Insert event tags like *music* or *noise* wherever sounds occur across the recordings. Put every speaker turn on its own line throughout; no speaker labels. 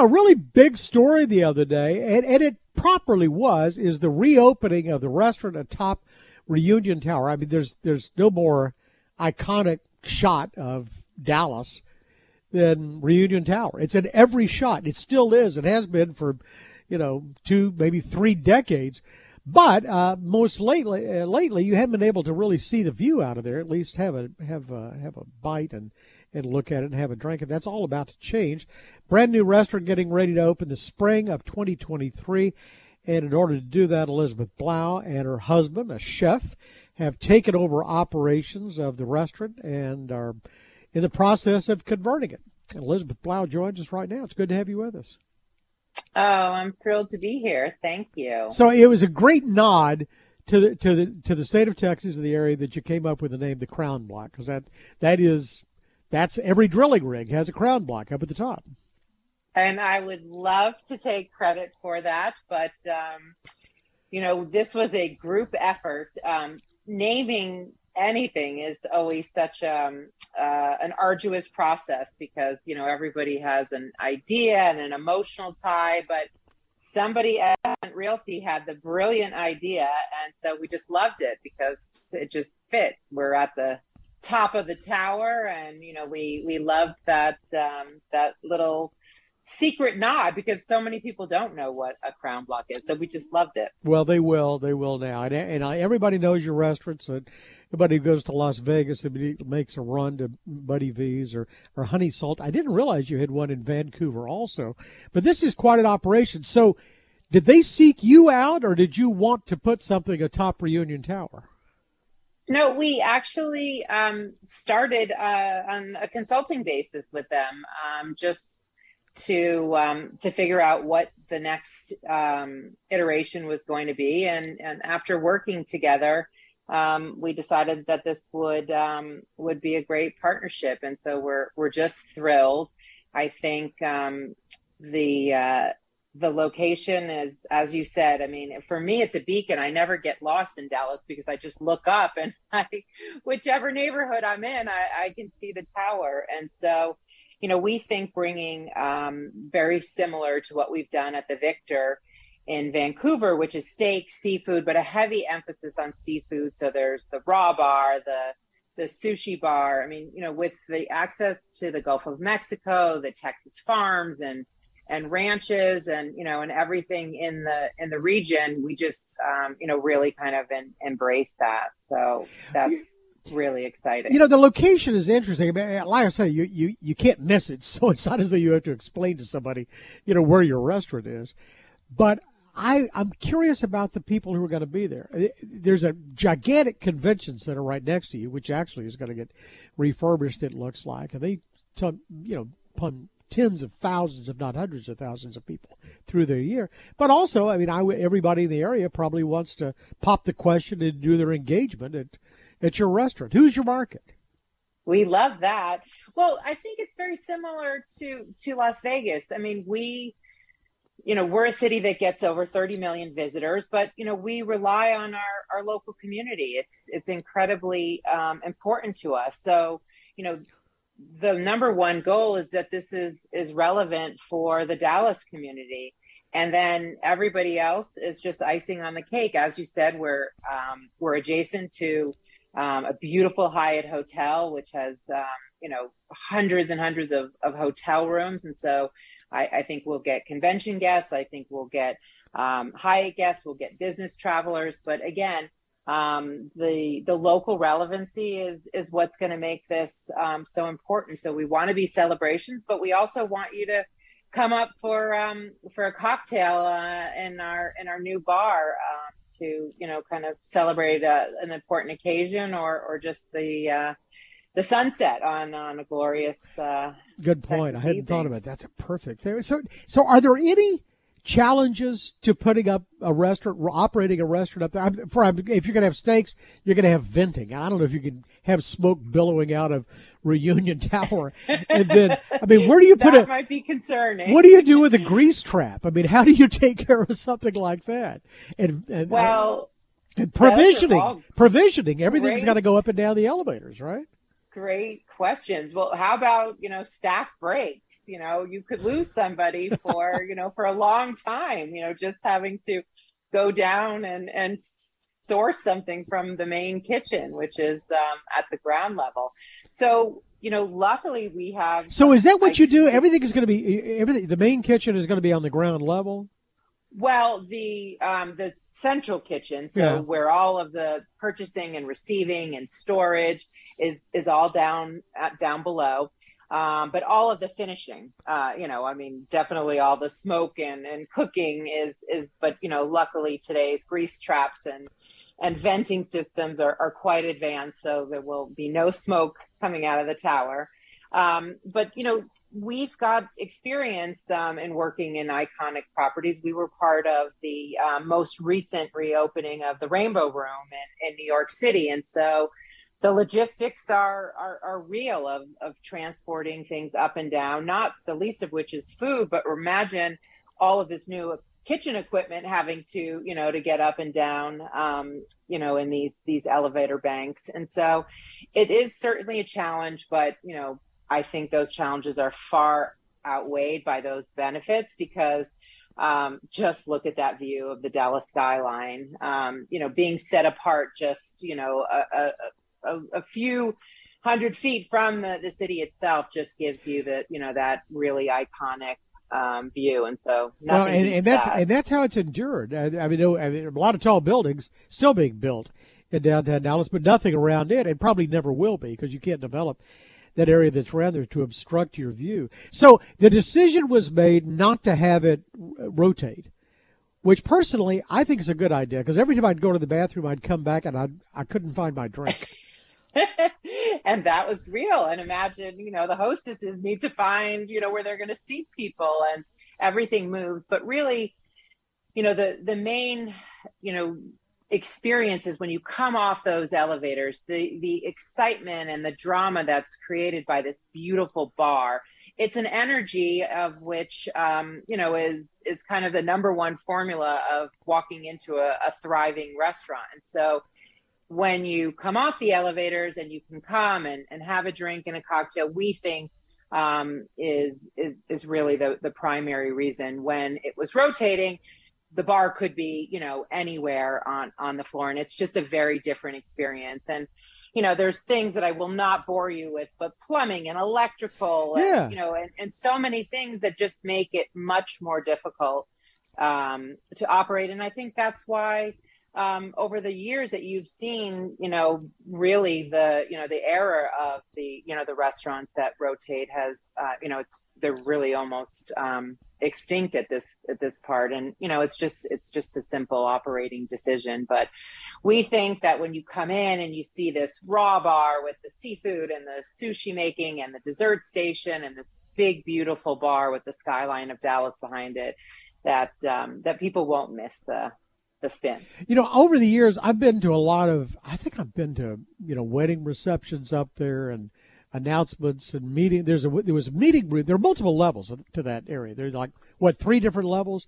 A really big story the other day, and, and it properly was, is the reopening of the restaurant atop Reunion Tower. I mean, there's there's no more iconic shot of Dallas than Reunion Tower. It's in every shot. It still is. It has been for, you know, two maybe three decades. But uh, most lately, uh, lately you haven't been able to really see the view out of there. At least have a have a, have a bite and and look at it and have a drink. And that's all about to change. Brand new restaurant getting ready to open the spring of 2023. And in order to do that, Elizabeth Blau and her husband, a chef, have taken over operations of the restaurant and are in the process of converting it. Elizabeth Blau joins us right now. It's good to have you with us.
Oh, I'm thrilled to be here. Thank you.
So it was a great nod to the to the to the state of Texas and the area that you came up with the name the Crown Block because that that is that's every drilling rig has a crown block up at the top.
And I would love to take credit for that, but um, you know, this was a group effort. Um, naming anything is always such um, uh, an arduous process because you know everybody has an idea and an emotional tie, but somebody at Realty had the brilliant idea, and so we just loved it because it just fit. We're at the top of the tower, and you know we we loved that um, that little secret nod because so many people don't know what a crown block is. So we just loved it.
Well, they will. They will now. And, and I, everybody knows your restaurants. And everybody who goes to Las Vegas and makes a run to Buddy V's or, or Honey Salt. I didn't realize you had one in Vancouver also. But this is quite an operation. So did they seek you out or did you want to put something atop Reunion Tower?
No, we actually um, started uh, on a consulting basis with them. Um, just to um, to figure out what the next um, iteration was going to be. And and after working together, um, we decided that this would um, would be a great partnership. And so we're we're just thrilled. I think um, the uh, the location is, as you said. I mean, for me, it's a beacon. I never get lost in Dallas because I just look up and *laughs* I, whichever neighborhood I'm in, I, I can see the tower. And so you know, we think bringing um, very similar to what we've done at the Victor in Vancouver, which is steak, seafood, but a heavy emphasis on seafood. So there's the raw bar, the the sushi bar. I mean, you know, with the access to the Gulf of Mexico, the Texas farms and and ranches and you know and everything in the in the region we just um, you know really kind of embrace that so that's really exciting.
You know, the location is interesting. I mean, like I say, you, you, you can't miss it. *laughs* So it's not as though you have to explain to somebody, you know, where your restaurant is. But I, I'm curious about the people who are going to be there. Eh, there's a gigantic convention center right next to you, which actually is going to get refurbished, it looks like. And they, you know, pun tens of thousands, if not hundreds of thousands of people through their year. But also, I mean, I, everybody in the area probably wants to pop the question and do their engagement at at your restaurant? Who's your market?
We love that. Well, I think it's very similar to to Las Vegas. I mean, we you know, we're a city that gets over 30 million visitors, but you know, we rely on our our local community. It's it's incredibly um, important to us. So, you know, the number one goal is that this is is relevant for the Dallas community and then everybody else is just icing on the cake. As you said, we're um, we're adjacent to um, a beautiful Hyatt hotel, which has um, you know hundreds and hundreds of, of hotel rooms, and so I, I think we'll get convention guests. I think we'll get um, Hyatt guests. We'll get business travelers. But again, um, the the local relevancy is is what's going to make this um, so important. So we want to be celebrations, but we also want you to come up for um, for a cocktail uh, in our in our new bar um, to you know kind of celebrate uh, an important occasion or or just the uh, the sunset on on a glorious. Uh,
Good point.
Texas
I hadn't
evening.
thought about it. That's a perfect thing. So so are there any challenges to putting up a restaurant, operating a restaurant up there? For if you're going to have steaks, you're going to have venting. I don't know if you can have smoke billowing out of Reunion *laughs* Tower, and then I mean, where do you put
that
it?
Might be concerning.
What do you do with a grease trap? I mean, how do you take *laughs* care of something like that? And, and uh,
well.
and provisioning, provisioning, everything's got to go up and down the elevators, right?
Great questions. Well, how about, you know, staff breaks? You know, you could lose somebody *laughs* for, you know, for a long time, you know, just having to go down and, and source something from the main kitchen, which is um, at the ground level. So, you know, luckily we have.
So is that what you do? Everything is going to be everything. The main kitchen is going to be on the ground level.
Well, the um, the central kitchen, so yeah. where all of the purchasing and receiving and storage is is all down at, down below. Um, but all of the finishing, uh, you know, I mean, definitely all the smoke and, and cooking is is. But you know, luckily today's grease traps and and venting systems are, are quite advanced, so there will be no smoke coming out of the tower. Um, but you know, we've got experience um, in working in iconic properties. We were part of the uh, most recent reopening of the Rainbow Room in, in New York City, and so the logistics are, are, are real of, of transporting things up and down. Not the least of which is food, but imagine all of this new kitchen equipment having to you know to get up and down um, you know in these these elevator banks and so it is certainly a challenge but you know I think those challenges are far outweighed by those benefits because um, just look at that view of the Dallas skyline. Um, you know, being set apart just you know a, a, a, few hundred feet from the, the city itself just gives you that you know that really iconic um, view, and so well,
and, and that's
that.
and that's how it's endured. I, I, mean, I mean, a lot of tall buildings still being built in downtown Dallas, but nothing around it, and probably never will be because you can't develop that area that's rather to obstruct your view. So the decision was made not to have it rotate, which personally I think is a good idea because every time I'd go to the bathroom, I'd come back and I I couldn't find my drink. *laughs* *laughs*
and that was real. And imagine, you know, the hostesses need to find, you know, where they're going to seat people and everything moves. But really, you know, the the main, you know, experience is when you come off those elevators the the excitement and the drama that's created by this beautiful bar it's an energy of which um, you know is is kind of the number one formula of walking into a, a thriving restaurant and so when you come off the elevators and you can come and, and have a drink and a cocktail we think um, is is is really the the primary reason. When it was rotating the bar could be you know anywhere on on the floor and it's just a very different experience. And you know there's things that i will not bore you with but plumbing and electrical
yeah.
and you know and, and so many things that just make it much more difficult um, to operate. And i think that's why um, over the years that you've seen, you know, really the, you know, the era of the, you know, the restaurants that rotate has, uh, you know, they're really almost um, extinct at this at this part, and you know, it's just it's just a simple operating decision. But we think that when you come in and you see this raw bar with the seafood and the sushi making and the dessert station and this big beautiful bar with the skyline of Dallas behind it, that um, that people won't miss the the spin.
You know, over the years, I've been to a lot of. I think I've been to you know wedding receptions up there and announcements and meeting. There's a there was a meeting room. There are multiple levels to that area. There's like what three different levels.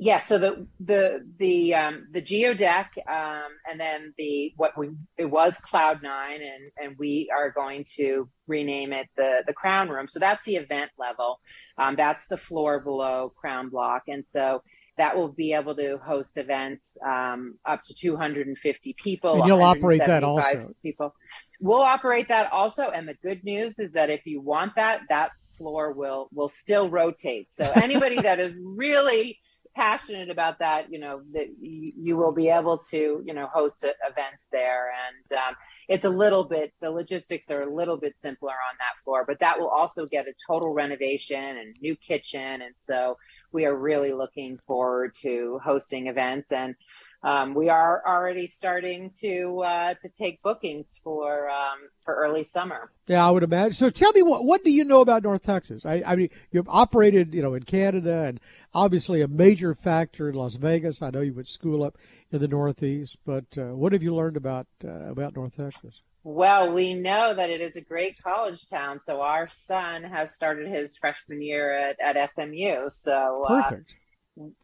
Yeah, so the the the um, the geodeck, um, and then the what we it was Cloud Nine, and and we are going to rename it the the Crown Room. So that's the event level. Um, that's the floor below Crown Block, and so that will be able to host events um, up to 250 people.
And you'll operate that also.
People, we'll operate that also. And the good news is that if you want that, that floor will will still rotate. So *laughs* anybody that is really passionate about that, you know, that you, you, will be able to, you know, host a, events there. And um, it's a little bit, the logistics are a little bit simpler on that floor, but that will also get a total renovation and new kitchen. And so we are really looking forward to hosting events and um, we are already starting to uh, to take bookings for um, for early summer.
Yeah, I would imagine. So tell me what what do you know about North Texas? I, I mean, you've operated, you know, in Canada, and obviously a major factor in Las Vegas. I know you went school up in the Northeast, but uh, what have you learned about uh, about North Texas?
Well, we know that it is a great college town. So our son has started his freshman year at, at SMU. So
uh, perfect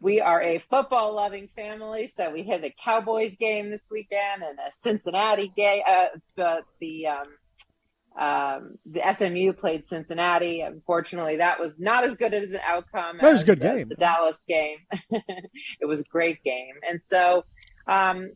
we are a football loving family, so we had the Cowboys game this weekend and a Cincinnati game, uh, the the um, um, the SMU played Cincinnati. Unfortunately, that was not as good as an outcome.
That was
as,
a good game.
The Dallas game. *laughs* it was a great game, and so um,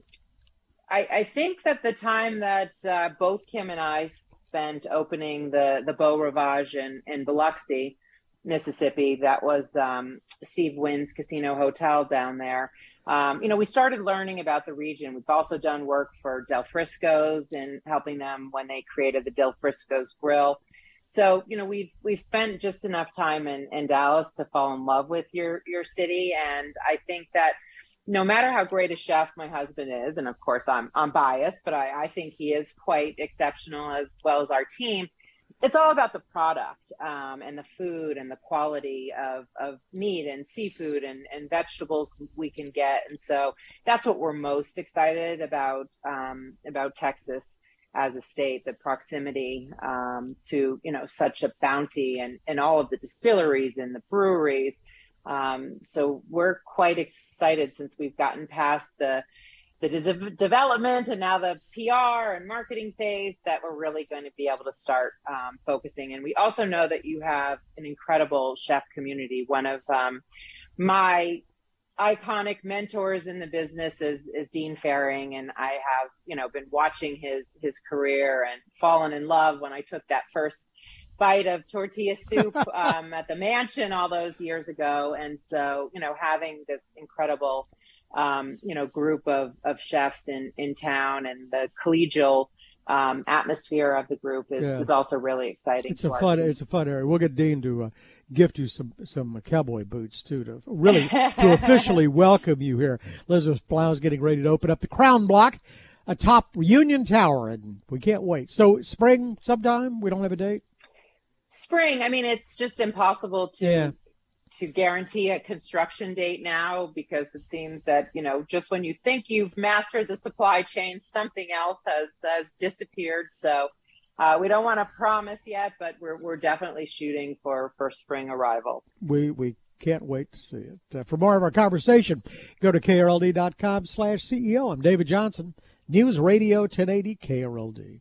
I, I, think that the time that uh, both Kim and I spent opening the the Beau Rivage in, in Biloxi, Mississippi, that was um, Steve Wynn's Casino Hotel down there um, you know, we started learning about the region. We've also done work for Del Frisco's and helping them when they created the Del Frisco's Grill. So, you know, we've we've spent just enough time in, in Dallas to fall in love with your your city. And I think that no matter how great a chef my husband is, and of course I'm I'm biased, but I, I think he is quite exceptional as well as our team it's all about the product um, and the food and the quality of, of meat and seafood and, and vegetables we can get. And so that's what we're most excited about um, about Texas as a state, the proximity um, to you know such a bounty and, and all of the distilleries and the breweries. Um, so we're quite excited since we've gotten past the the de- development and now the PR and marketing phase that we're really going to be able to start um, focusing. And we also know that you have an incredible chef community. One of um, my iconic mentors in the business is, is Dean Fearing, and I have you know been watching his his career and fallen in love when I took that first bite of tortilla soup *laughs* um, at the mansion all those years ago. And so you know having this incredible um, you know group of, of chefs in, in town and the collegial um, atmosphere of the group is, yeah. is also really exciting.
It's a fun team. it's a fun area. We'll get Dean to uh, gift you some some cowboy boots too to really to officially *laughs* welcome you here. Elizabeth Blau's getting ready to open up the Crown Block atop Union Tower, and we can't wait. So spring sometime. We don't have a date.
Spring. I mean, it's just impossible to yeah. to guarantee a construction date now because it seems that you know just when you think you've mastered the supply chain something else has has disappeared. So uh, we don't want to promise yet but we're, we're definitely shooting for for spring arrival.
We we can't wait to see it. Uh, for more of our conversation go to krld.com slash ceo i'm david johnson news radio 1080 krld